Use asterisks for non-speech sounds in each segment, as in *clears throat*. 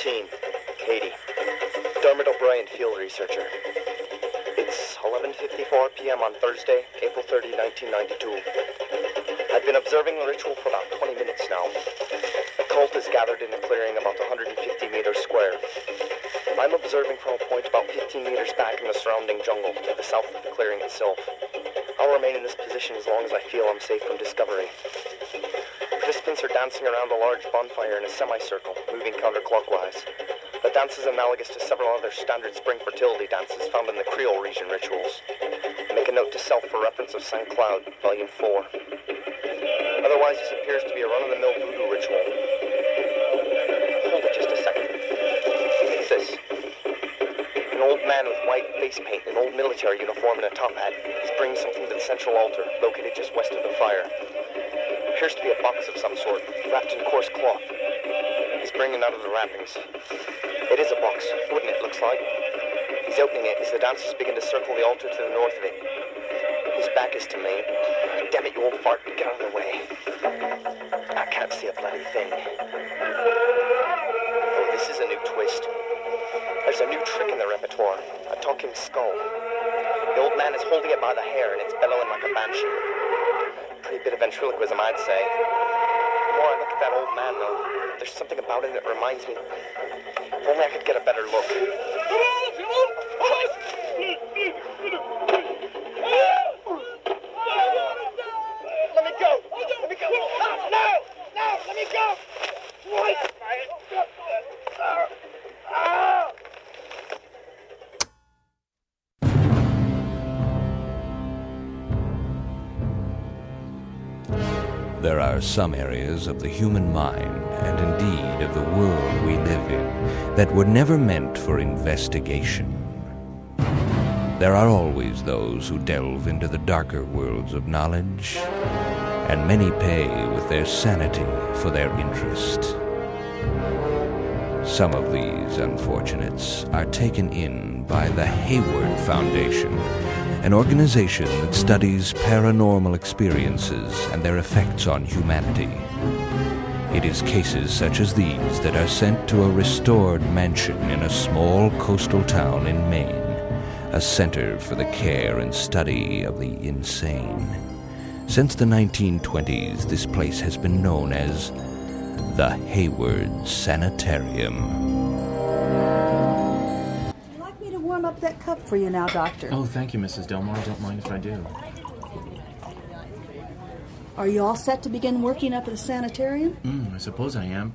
13. Katie. Dermot O'Brien, field researcher. It's 11.54 p.m. on Thursday, April 30, 1992. I've been observing the ritual for about 20 minutes now. The cult is gathered in a clearing about 150 meters square. I'm observing from a point about 15 meters back in the surrounding jungle to the south of the clearing itself. I'll remain in this position as long as I feel I'm safe from discovery. Are dancing around a large bonfire in a semicircle, moving counterclockwise. The dance is analogous to several other standard spring fertility dances found in the Creole region rituals. Make a note to self for reference of St. Cloud, Volume 4. Otherwise, this appears to be a run-of-the-mill voodoo ritual. Hold it just a second. It's this. An old man with white face paint, an old military uniform, and a top hat is bringing something to the central altar, located just west of the fire. Appears to be a box of some sort, wrapped in coarse cloth. He's bringing out of the wrappings. It is a box, wouldn't it looks like. He's opening it as the dancers begin to circle the altar to the north of it. His back is to me. Damn it, you old fart, get out of the way. I can't see a bloody thing. Oh, this is a new twist. There's a new trick in the repertoire, a talking skull. The old man is holding it by the hair and it's bellowing like a banshee. Bit of ventriloquism, I'd say. The more I look at that old man, though, there's something about him that reminds me. If only I could get a better look. Are some areas of the human mind, and indeed of the world we live in, that were never meant for investigation. There are always those who delve into the darker worlds of knowledge, and many pay with their sanity for their interest. Some of these unfortunates are taken in by the Hayward Foundation, an organization that studies paranormal experiences and their effects on humanity. It is cases such as these that are sent to a restored mansion in a small coastal town in Maine, a center for the care and study of the insane. Since the 1920s, this place has been known as the Hayward Sanitarium. Up that cup for you now, Doctor? Oh, thank you, Mrs. Delmore. I don't mind if I do. Are you all set to begin working up at the sanitarium? Mm, I suppose I am.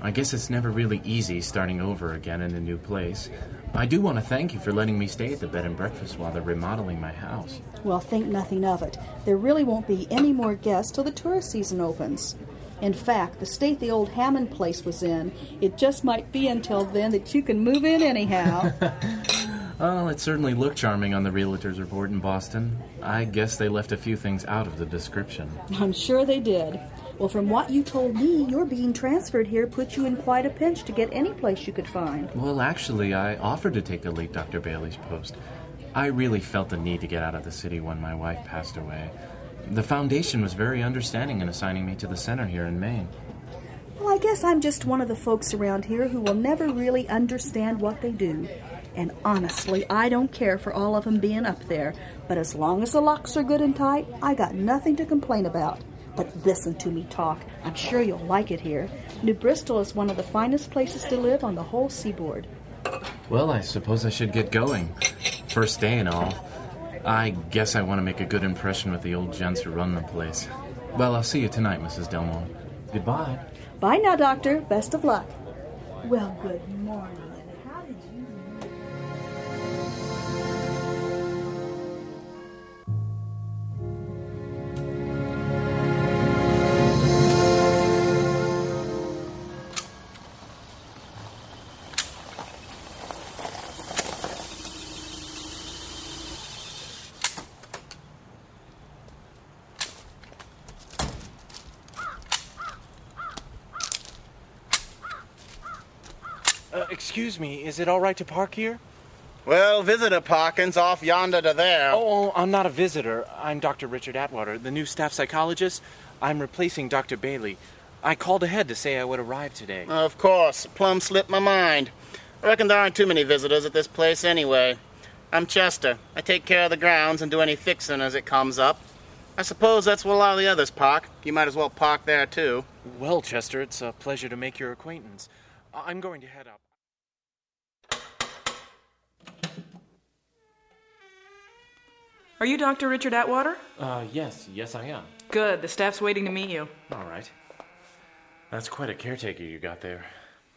I guess it's never really easy starting over again in a new place. I do want to thank you for letting me stay at the bed and breakfast while they're remodeling my house. Well, think nothing of it. There really won't be any more guests till the tourist season opens. In fact, the state the old Hammond place was in, it just might be until then that you can move in anyhow. *laughs* Well, it certainly looked charming on the realtor's report in Boston. I guess they left a few things out of the description. I'm sure they did. Well, from what you told me, your being transferred here put you in quite a pinch to get any place you could find. Well, actually, I offered to take the late Dr. Bailey's post. I really felt the need to get out of the city when my wife passed away. The foundation was very understanding in assigning me to the center here in Maine. Well, I guess I'm just one of the folks around here who will never really understand what they do. And honestly, I don't care for all of them being up there. But as long as the locks are good and tight, I got nothing to complain about. But listen to me talk. I'm sure you'll like it here. New Bristol is one of the finest places to live on the whole seaboard. Well, I suppose I should get going. First day and all. I guess I want to make a good impression with the old gents who run the place. Well, I'll see you tonight, Mrs. Delmore. Goodbye. Bye now, Doctor. Best of luck. Well, good morning. Excuse me, is it all right to park here? Well, visitor parking's off yonder to there. Oh, oh, I'm not a visitor. I'm Dr. Richard Atwater, the new staff psychologist. I'm replacing Dr. Bailey. I called ahead to say I would arrive today. Of course, plumb slipped my mind. I reckon there aren't too many visitors at this place anyway. I'm Chester. I take care of the grounds and do any fixing as it comes up. I suppose that's where a lot of the others park. You might as well park there, too. Well, Chester, it's a pleasure to make your acquaintance. I'm going to head up. Are you Dr. Richard Atwater? Uh, yes, yes, I am. Good. The staff's waiting to meet you. All right. That's quite a caretaker you got there.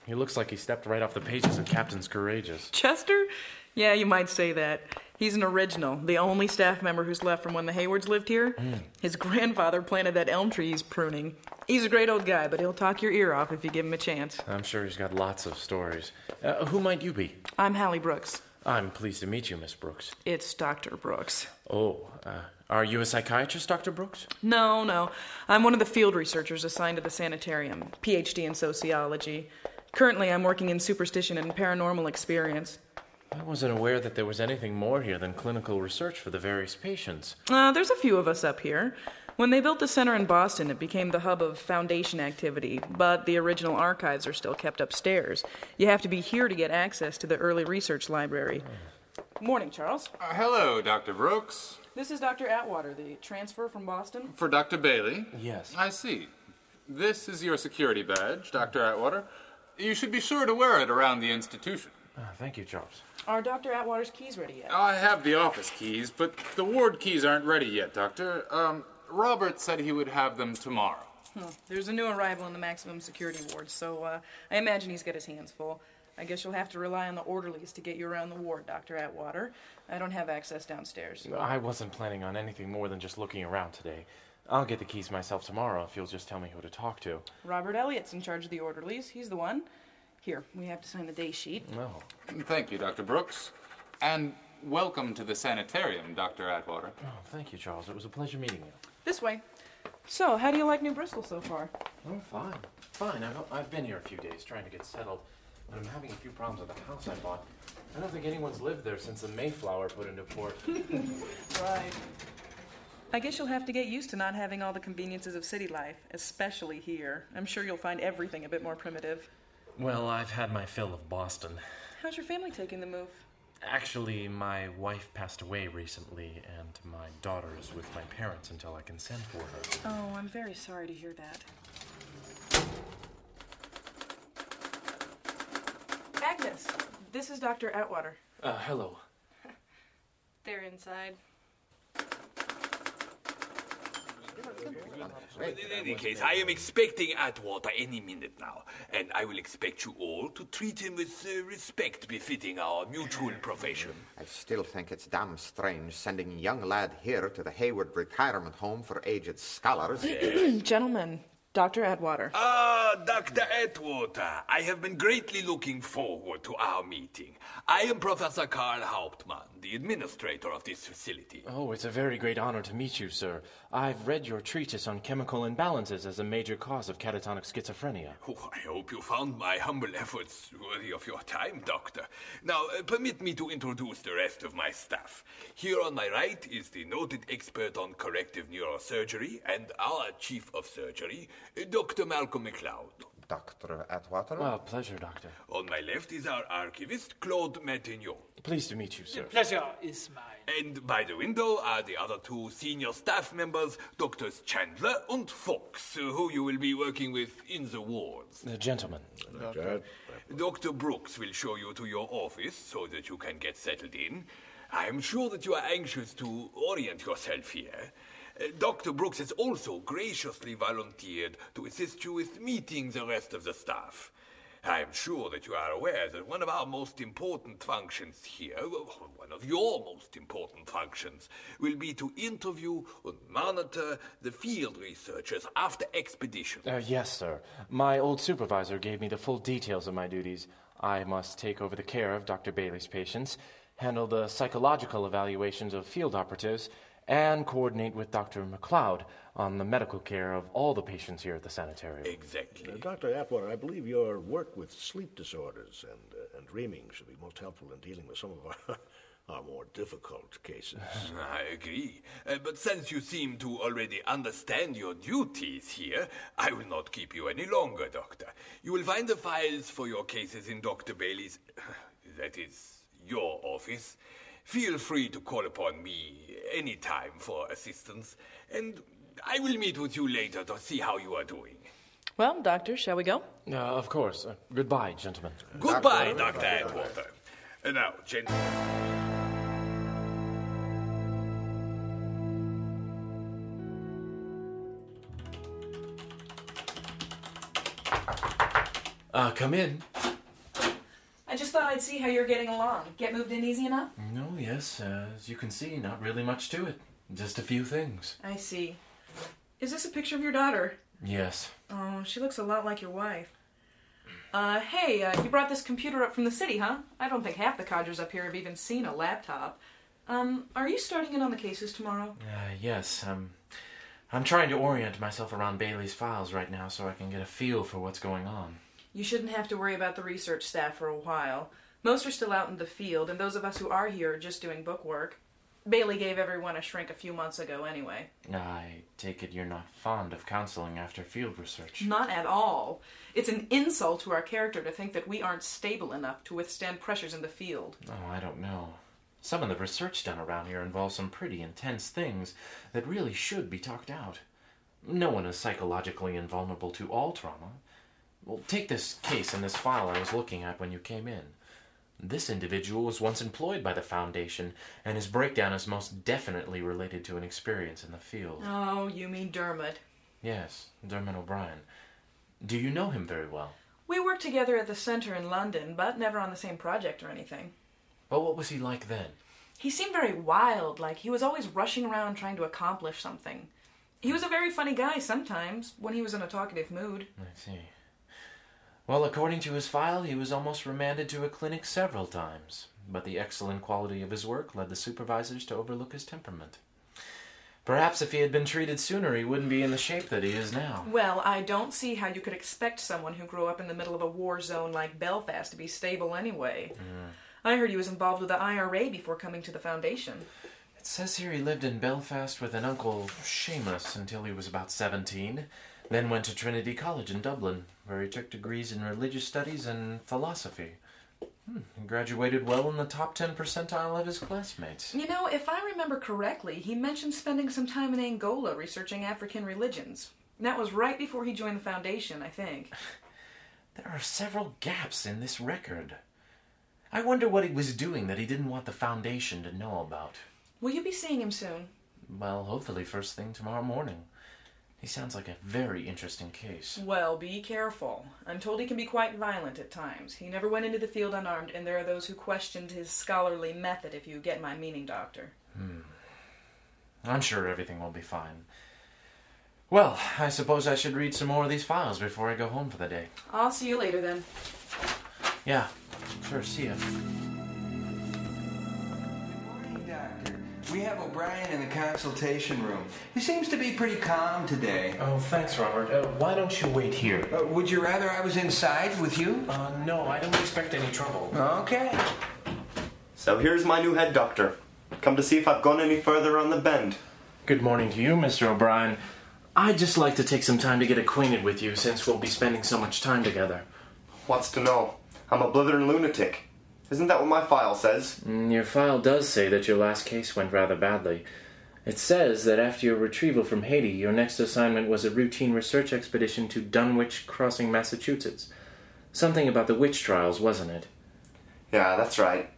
He looks like he stepped right off the pages of Captains Courageous. Chester? Yeah, you might say that. He's an original, the only staff member who's left from when the Haywards lived here. His grandfather planted that elm tree he's pruning. He's a great old guy, but he'll talk your ear off if you give him a chance. I'm sure he's got lots of stories. Uh, who might you be? I'm Hallie Brooks. I'm pleased to meet you, Miss Brooks. It's Dr. Brooks. Oh, uh, are you a psychiatrist, Dr. Brooks? No, no. I'm one of the field researchers assigned to the sanitarium, PhD in sociology. Currently, I'm working in superstition and paranormal experience. I wasn't aware that there was anything more here than clinical research for the various patients. Uh, there's a few of us up here. When they built the center in Boston, it became the hub of foundation activity, but the original archives are still kept upstairs. You have to be here to get access to the early research library. Morning, Charles. Uh, hello, Dr. Brooks. This is Dr. Atwater, the transfer from Boston. For Dr. Bailey? Yes. I see. This is your security badge, Dr. Atwater. You should be sure to wear it around the institution. Uh, thank you, Charles. Are Dr. Atwater's keys ready yet? I have the office keys, but the ward keys aren't ready yet, Doctor. Um, Robert said he would have them tomorrow. Hmm. There's a new arrival in the maximum security ward, so uh, I imagine he's got his hands full. I guess you'll have to rely on the orderlies to get you around the ward, Dr. Atwater. I don't have access downstairs. I wasn't planning on anything more than just looking around today. I'll get the keys myself tomorrow if you'll just tell me who to talk to. Robert Elliott's in charge of the orderlies. He's the one. Here, we have to sign the day sheet. No. Thank you, Dr. Brooks. And welcome to the sanitarium, Dr. Atwater. Oh, thank you, Charles. It was a pleasure meeting you. This way. So, how do you like New Bristol so far? Oh, fine. Fine. I've, I've been here a few days trying to get settled, but I'm having a few problems with the house I bought. I don't think anyone's lived there since the Mayflower put into port. *laughs* Right. I guess you'll have to get used to not having all the conveniences of city life, especially here. I'm sure you'll find everything a bit more primitive. well, I've had my fill of Boston. How's your family taking the move? Actually, my wife passed away recently, and my daughter is with my parents until I can send for her. Oh, I'm very sorry to hear that. Agnes, this is Dr. Atwater. Uh, hello. *laughs* They're inside. In any case, I am expecting Atwater any minute now, and I will expect you all to treat him with uh, respect befitting our mutual profession. I still think it's damn strange sending a young lad here to the Hayward Retirement Home for Aged Scholars. *clears throat* Gentlemen, Dr. Atwater. Ah, Dr. Atwater, I have been greatly looking forward to our meeting. I am Professor Karl Hauptmann, the administrator of this facility. Oh, it's a very great honor to meet you, sir. I've read your treatise on chemical imbalances as a major cause of catatonic schizophrenia. Oh, I hope you found my humble efforts worthy of your time, Doctor. Now, uh, permit me to introduce the rest of my staff. Here on my right is the noted expert on corrective neurosurgery and our chief of surgery, uh, Dr. Malcolm McLeod. Dr. Atwater? Well, pleasure, Doctor. On my left is our archivist, Claude Matignon. Pleased to meet you, sir. Pleasure is mine. And by the window are the other two senior staff members, Doctors Chandler and Fox, who you will be working with in the wards. The gentleman. Dr. Brooks will show you to your office so that you can get settled in. I am sure that you are anxious to orient yourself here. Dr. Brooks has also graciously volunteered to assist you with meeting the rest of the staff. I am sure that you are aware that one of our most important functions here, one of your most important functions, will be to interview and monitor the field researchers after expedition. Uh, yes, sir. My old supervisor gave me the full details of my duties. I must take over the care of Dr. Bailey's patients, handle the psychological evaluations of field operatives, and coordinate with Dr. McLeod on the medical care of all the patients here at the sanitarium. Exactly. Uh, Dr. Atwater, I believe your work with sleep disorders and, uh, and dreaming should be most helpful in dealing with some of our *laughs* are more difficult cases. *laughs* I agree. Uh, but since you seem to already understand your duties here, I will not keep you any longer, Doctor. You will find the files for your cases in Dr. Bailey's. *sighs* That is, your office. Feel free to call upon me any time for assistance, and I will meet with you later to see how you are doing. Well, Doctor, shall we go? Uh, of course. Uh, goodbye, gentlemen. Goodbye, Dr. Atwater. And now, gentlemen. Uh, come in. I just thought I'd see how you're getting along. Get moved in easy enough? No, yes, uh, as you can see, not really much to it. Just a few things. I see. Is this a picture of your daughter? Yes. Oh, she looks a lot like your wife. Uh, hey, uh, you brought this computer up from the city, huh? I don't think half the codgers up here have even seen a laptop. Um, are you starting in on the cases tomorrow? Uh, yes, um, I'm trying to orient myself around Bailey's files right now so I can get a feel for what's going on. You shouldn't have to worry about the research staff for a while. Most are still out in the field, and those of us who are here are just doing book work. Bailey gave everyone a shrink a few months ago, anyway. I take it you're not fond of counseling after field research. Not at all. It's an insult to our character to think that we aren't stable enough to withstand pressures in the field. Oh, I don't know. Some of the research done around here involves some pretty intense things that really should be talked out. No one is psychologically invulnerable to all trauma. Well, take this case and this file I was looking at when you came in. This individual was once employed by the Foundation, and his breakdown is most definitely related to an experience in the field. Oh, you mean Dermot. Yes, Dermot O'Brien. Do you know him very well? We worked together at the center in London, but never on the same project or anything. Well, what was he like then? He seemed very wild, like he was always rushing around trying to accomplish something. He was a very funny guy sometimes, when he was in a talkative mood. I see. Well, according to his file, he was almost remanded to a clinic several times, but the excellent quality of his work led the supervisors to overlook his temperament. Perhaps if he had been treated sooner, he wouldn't be in the shape that he is now. Well, I don't see how you could expect someone who grew up in the middle of a war zone like Belfast to be stable anyway. Hmm. I heard he was involved with the IRA before coming to the Foundation. It says here he lived in Belfast with an uncle, Seamus, until he was about 17, then went to Trinity College in Dublin, where he took degrees in religious studies and philosophy. Hmm, he graduated well in the top 10 percentile of his classmates. You know, if I remember correctly, he mentioned spending some time in Angola researching African religions. That was right before he joined the Foundation, I think. *sighs* There are several gaps in this record. I wonder what he was doing that he didn't want the Foundation to know about. Will you be seeing him soon? Well, hopefully first thing tomorrow morning. He sounds like a very interesting case. Well, be careful. I'm told he can be quite violent at times. He never went into the field unarmed, and there are those who questioned his scholarly method, if you get my meaning, Doctor. Hmm. I'm sure everything will be fine. Well, I suppose I should read some more of these files before I go home for the day. I'll see you later then. Yeah, sure, see ya. We have O'Brien in the consultation room. He seems to be pretty calm today. Oh, thanks, Robert. Uh, why don't you wait here? Uh, would you rather I was inside with you? Uh, no, I don't expect any trouble. Okay. So here's my new head doctor. Come to see if I've gone any further on the bend. Good morning to you, Mr. O'Brien. I'd just like to take some time to get acquainted with you since we'll be spending so much time together. What's to know? I'm a blithering lunatic. Isn't that what my file says? Mm, Your file does say that your last case went rather badly. It says that after your retrieval from Haiti, your next assignment was a routine research expedition to Dunwich Crossing, Massachusetts. Something about the witch trials, wasn't it? Yeah, that's right.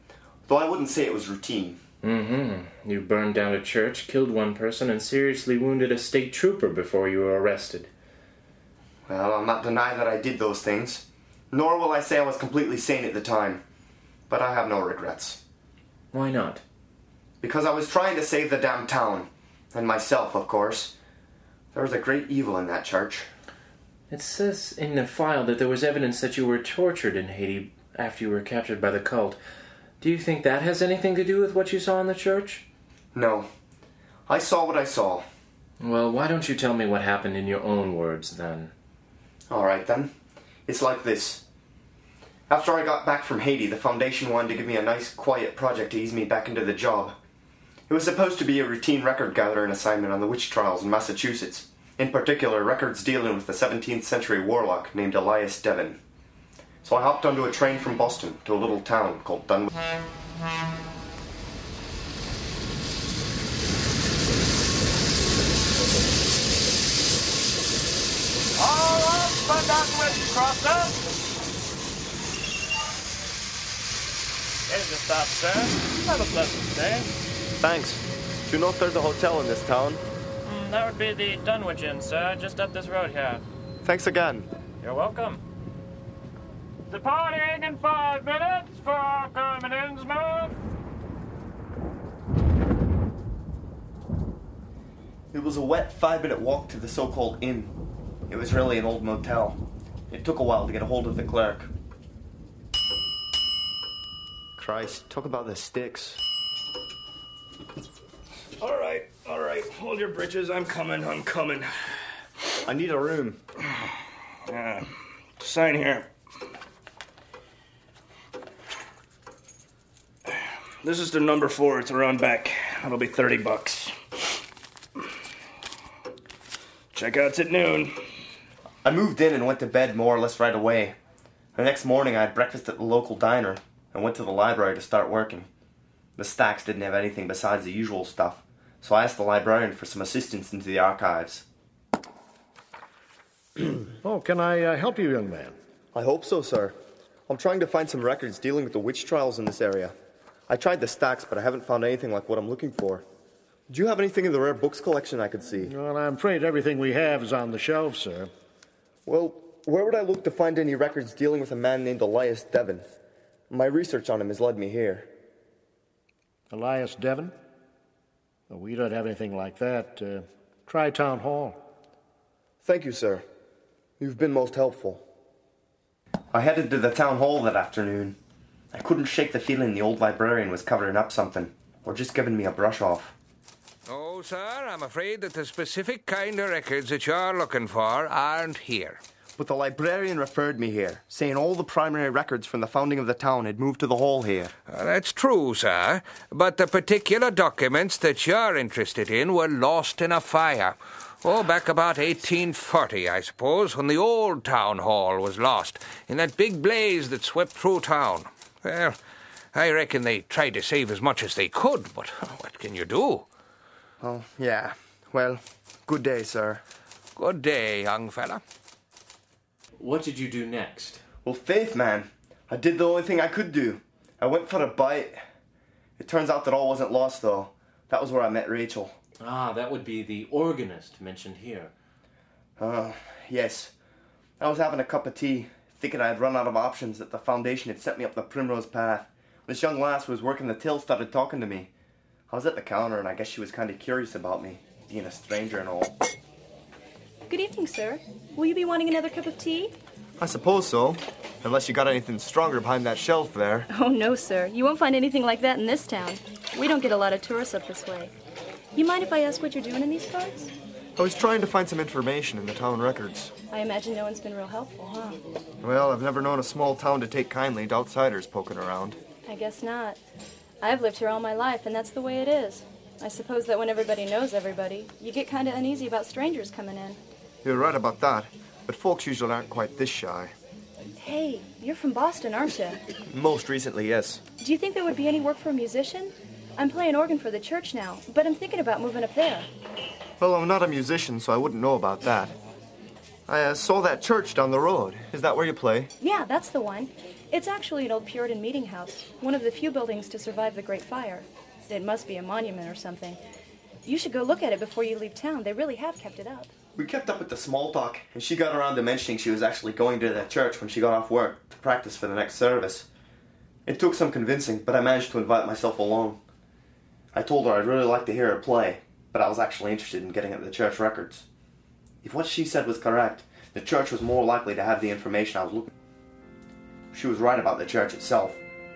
Though I wouldn't say it was routine. Mm-hmm. You burned down a church, killed one person, and seriously wounded a state trooper before you were arrested. Well, I'll not deny that I did those things. Nor will I say I was completely sane at the time. But I have no regrets. Why not? Because I was trying to save the damn town. And myself, of course. There was a great evil in that church. It says in the file that there was evidence that you were tortured in Haiti after you were captured by the cult. Do you think that has anything to do with what you saw in the church? No. I saw what I saw. Well, why don't you tell me what happened in your own words then? All right then. It's like this. After I got back from Haiti, the Foundation wanted to give me a nice, quiet project to ease me back into the job. It was supposed to be a routine record gathering assignment on the witch trials in Massachusetts, in particular, records dealing with the 17th century warlock named Elias Devon. So I hopped onto a train from Boston to a little town called Dunwich. All up and down with crosser. Here's your stop, sir. Have a pleasant stay. Thanks. Do you know if there's a hotel in this town? Mm, that would be the Dunwich Inn, sir, just up this road here. Thanks again. You're welcome. Departing in five minutes for Carmen Innsmouth. It was a wet five minute walk to the so called inn. It was really an old motel. It took a while to get a hold of the clerk. Christ, talk about the sticks. All right, all right. Hold your britches. I'm coming. I'm coming. I need a room. Uh, sign here. This is the number four. It's around back. That'll be 30 bucks. Checkout's at noon. I moved in and went to bed more or less right away. The next morning, I had breakfast at the local diner and went to the library to start working. The stacks didn't have anything besides the usual stuff, so I asked the librarian for some assistance into the archives. *clears throat* oh, can I uh, help you, young man? I hope so, sir. I'm trying to find some records dealing with the witch trials in this area. I tried the stacks, but I haven't found anything like what I'm looking for. Do you have anything in the rare books collection I could see? Well, I'm afraid everything we have is on the shelves, sir. Well, where would I look to find any records dealing with a man named Elias Devon? My research on him has led me here. Elias Devon? Well, we don't have anything like that. Uh, try Town Hall. Thank you, sir. You've been most helpful. I headed to the town hall that afternoon. I couldn't shake the feeling the old librarian was covering up something, or just giving me a brush off. Oh, sir, I'm afraid that the specific kind of records that you're looking for aren't here. But the librarian referred me here, saying all the primary records from the founding of the town had moved to the hall here. Uh, that's true, sir. But the particular documents that you're interested in were lost in a fire. Oh, back about 1840, I suppose, when the old town hall was lost, in that big blaze that swept through town. Well, I reckon they tried to save as much as they could, but *laughs* what can you do? Oh, yeah. Well, good day, sir. Good day, young fella. What did you do next? Well, Faith, man, I did the only thing I could do. I went for a bite. It turns out that all wasn't lost, though. That was where I met Rachel. Ah, that would be the organist mentioned here. Uh, yes. I was having a cup of tea, thinking I had run out of options that the Foundation had sent me up the primrose path. This young lass who was working the till started talking to me. I was at the counter, and I guess she was kind of curious about me, being a stranger and all. Good evening, sir. Will you be wanting another cup of tea? I suppose so. Unless you got anything stronger behind that shelf there. *laughs* Oh, no, sir. You won't find anything like that in this town. We don't get a lot of tourists up this way. You mind if I ask what you're doing in these parts? I was trying to find some information in the town records. I imagine no one's been real helpful, huh? Well, I've never known a small town to take kindly to outsiders poking around. I guess not. I've lived here all my life, and that's the way it is. I suppose that when everybody knows everybody, you get kind of uneasy about strangers coming in. You're right about that, but folks usually aren't quite this shy. Hey, you're from Boston, aren't you? Most recently, yes. Do you think there would be any work for a musician? I'm playing organ for the church now, but I'm thinking about moving up there. Well, I'm not a musician, so I wouldn't know about that. I uh, saw that church down the road. Is that where you play? Yeah, that's the one. It's actually an old Puritan meeting house, one of the few buildings to survive the Great Fire. It must be a monument or something. You should go look at it before you leave town. They really have kept it up. We kept up with the small talk, and she got around to mentioning she was actually going to that church when she got off work to practice for the next service. It took some convincing, but I managed to invite myself along. I told her I'd really like to hear her play, but I was actually interested in getting at the church records. If what she said was correct, the church was more likely to have the information I was looking for. She was right about the church itself.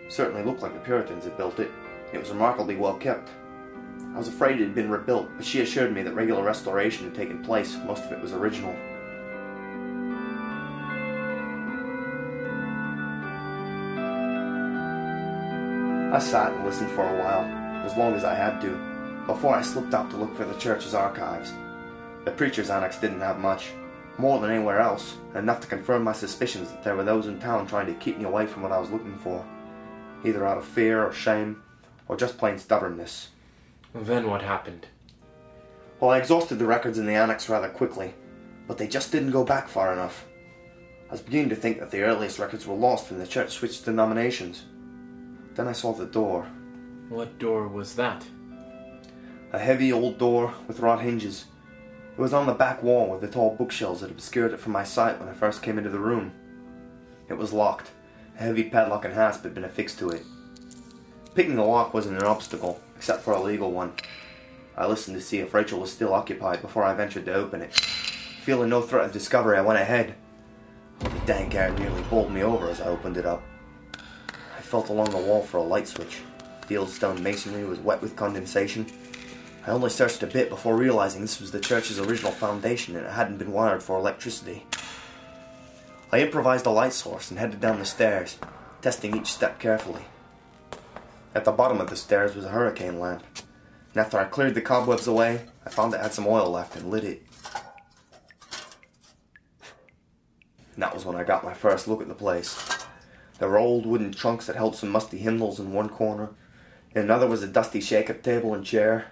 Certainly looked like the Puritans had built it. It was remarkably well kept. I was afraid it had been rebuilt, but she assured me that regular restoration had taken place. Most of it was original. I sat and listened for a while, as long as I had to, before I slipped out to look for the church's archives. The preacher's annex didn't have much, more than anywhere else, enough to confirm my suspicions that there were those in town trying to keep me away from what I was looking for, either out of fear or shame, or just plain stubbornness. Then what happened? Well, I exhausted the records in the annex rather quickly, but they just didn't go back far enough. I was beginning to think that the earliest records were lost when the church switched denominations. Then I saw the door. What door was that? A heavy old door with wrought hinges. It was on the back wall with the tall bookshelves that obscured it from my sight when I first came into the room. It was locked. A heavy padlock and hasp had been affixed to it. Picking the lock wasn't an obstacle, except for a legal one. I listened to see if Rachel was still occupied before I ventured to open it. Feeling no threat of discovery, I went ahead. The dang guard nearly bowled me over as I opened it up. I felt along the wall for a light switch. The old stone masonry was wet with condensation. I only searched a bit before realizing this was the church's original foundation and it hadn't been wired for electricity. I improvised a light source and headed down the stairs, testing each step carefully. At the bottom of the stairs was a hurricane lamp, and after I cleared the cobwebs away, I found it had some oil left and lit it. And that was when I got my first look at the place. There were old wooden trunks that held some musty hymnals in one corner. In another was a dusty shake-up table and chair.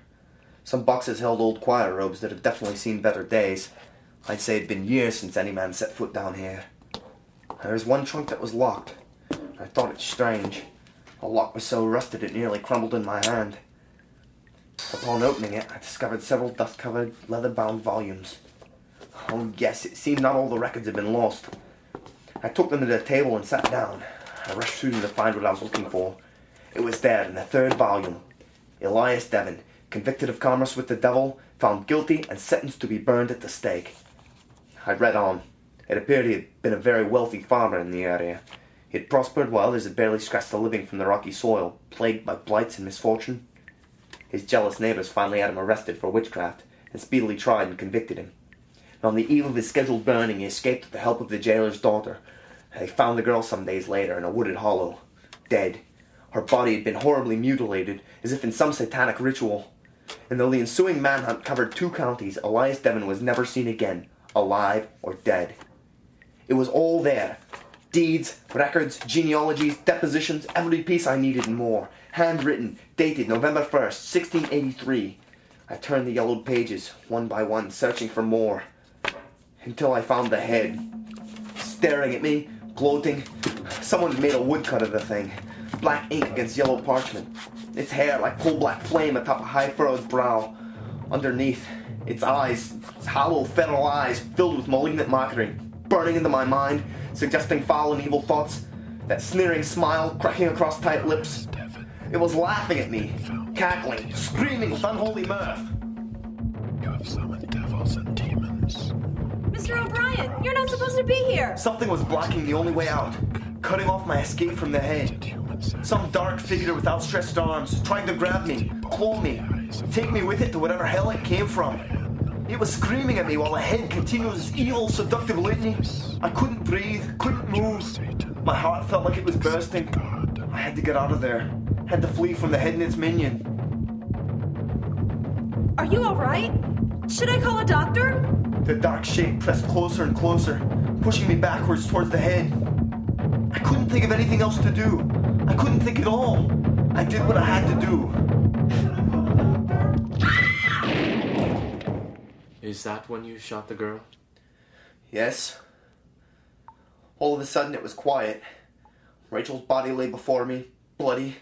Some boxes held old choir robes that had definitely seen better days. I'd say it'd been years since any man set foot down here. There was one trunk that was locked. I thought it strange. The lock was so rusted it nearly crumbled in my hand. Upon opening it, I discovered several dust-covered, leather-bound volumes. Oh yes, it seemed not all the records had been lost. I took them to the table and sat down. I rushed through them to find what I was looking for. It was there in the third volume. Elias Devon, convicted of commerce with the devil, found guilty and sentenced to be burned at the stake. I read on. It appeared he had been a very wealthy farmer in the area. He had prospered while others had barely scratched a living from the rocky soil, plagued by blights and misfortune. His jealous neighbors finally had him arrested for witchcraft, and speedily tried and convicted him. And on the eve of his scheduled burning, he escaped with the help of the jailer's daughter. They found the girl some days later in a wooded hollow, dead. Her body had been horribly mutilated, as if in some satanic ritual. And though the ensuing manhunt covered two counties, Elias Devon was never seen again, alive or dead. It was all there. Deeds, records, genealogies, depositions, every piece I needed and more. Handwritten, dated November 1st, 1683. I turned the yellowed pages, one by one, searching for more. Until I found the head. Staring at me, gloating. Someone had made a woodcut of the thing. Black ink against yellow parchment. Its hair like coal black flame atop a high furrowed brow. Underneath, its eyes, its hollow feral eyes, filled with malignant mockery, burning into my mind, suggesting foul and evil thoughts. That sneering smile cracking across tight lips. It was laughing at me, cackling, screaming with unholy mirth. You have summoned devils and demons. Mr. O'Brien, you're not supposed to be here. Something was blocking the only way out, cutting off my escape from the head. Some dark figure with outstretched arms, trying to grab me, claw me, take me with it to whatever hell it came from. It was screaming at me while the head continued its evil, seductive litany. I couldn't breathe, couldn't move. My heart felt like it was bursting. I had to get out of there. Had to flee from the head and its minion. Are you all right? Should I call a doctor? The dark shape pressed closer and closer, pushing me backwards towards the head. I couldn't think of anything else to do. I couldn't think at all. I did what I had to do. Is that when you shot the girl? Yes. All of a sudden it was quiet. Rachel's body lay before me, bloody.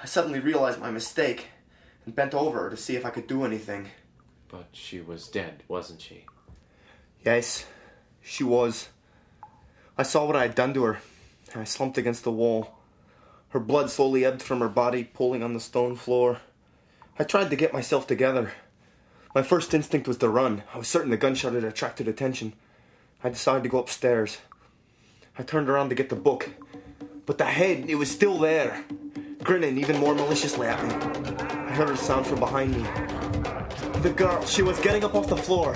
I suddenly realized my mistake and bent over her to see if I could do anything. But she was dead, wasn't she? Yes, she was. I saw what I had done to her, and I slumped against the wall. Her blood slowly ebbed from her body, pooling on the stone floor. I tried to get myself together. My first instinct was to run. I was certain the gunshot had attracted attention. I decided to go upstairs. I turned around to get the book. But the head, it was still there, grinning even more maliciously at me. I heard a sound from behind me. The girl, she was getting up off the floor.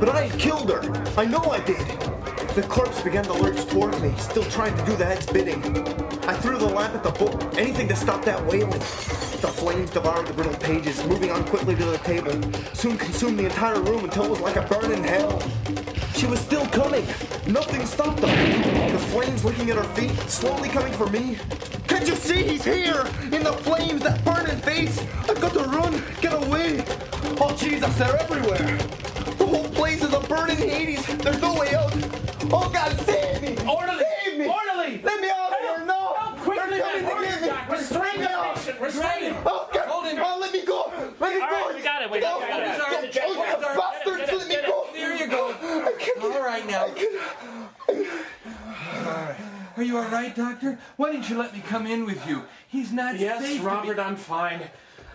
But I had killed her. I know I did. The corpse began to lurch towards me, still trying to do the head's bidding. I threw the lamp at the book, anything to stop that wailing. The flames devoured the brittle pages, moving on quickly to the table, soon consumed the entire room until it was like a burn in hell. She was still coming. Nothing stopped her. The flames licking at her feet, slowly coming for me. Can't you see he's here? In the flames, that burning face. I've got to run, get away. Oh, Jesus, they're everywhere. The whole place is a burning Hades. There's no way out. Oh, God, save me. Orderly! Save me. Orderly! Let me out of here. No. Help quickly, They're coming to get me. Hurry, Restrain me the out. patient. Restrain him. Oh, God. Hold him. Oh, let me go. Let me All go. right, we got it. We No, got it. Oh, don't- Get it, get it, don't- get it. Bastards, let me go. There you go. All right now. All right. Are you all right, Doctor? Why didn't you let me come in with you? He's not Yes, safe. to Robert, be- I'm fine.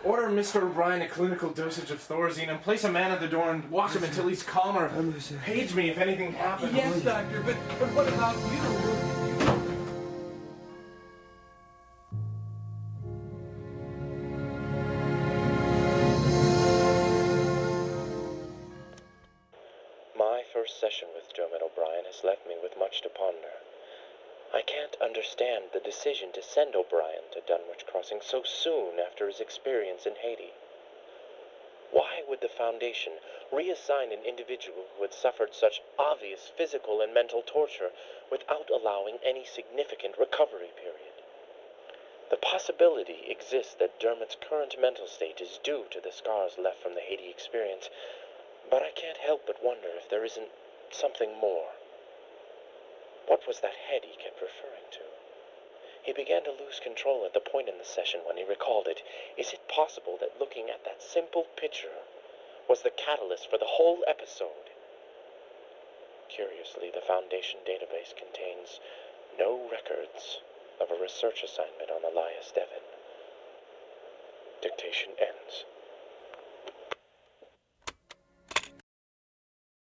Order Mr. O'Brien a clinical dosage of Thorazine and place a man at the door and watch him until he's calmer. Page me if anything happens. Yes, Doctor, but, but what about you? My first session with Dermot O'Brien has left me with much to ponder. I can't understand the decision to send O'Brien to Dunwich Crossing so soon after his experience in Haiti. Why would the Foundation reassign an individual who had suffered such obvious physical and mental torture without allowing any significant recovery period? The possibility exists that Dermot's current mental state is due to the scars left from the Haiti experience, but I can't help but wonder if there isn't something more. What was that head he kept referring to? He began to lose control at the point in the session when he recalled it. Is it possible that looking at that simple picture was the catalyst for the whole episode? Curiously, the Foundation database contains no records of a research assignment on Elias Devon. Dictation ends.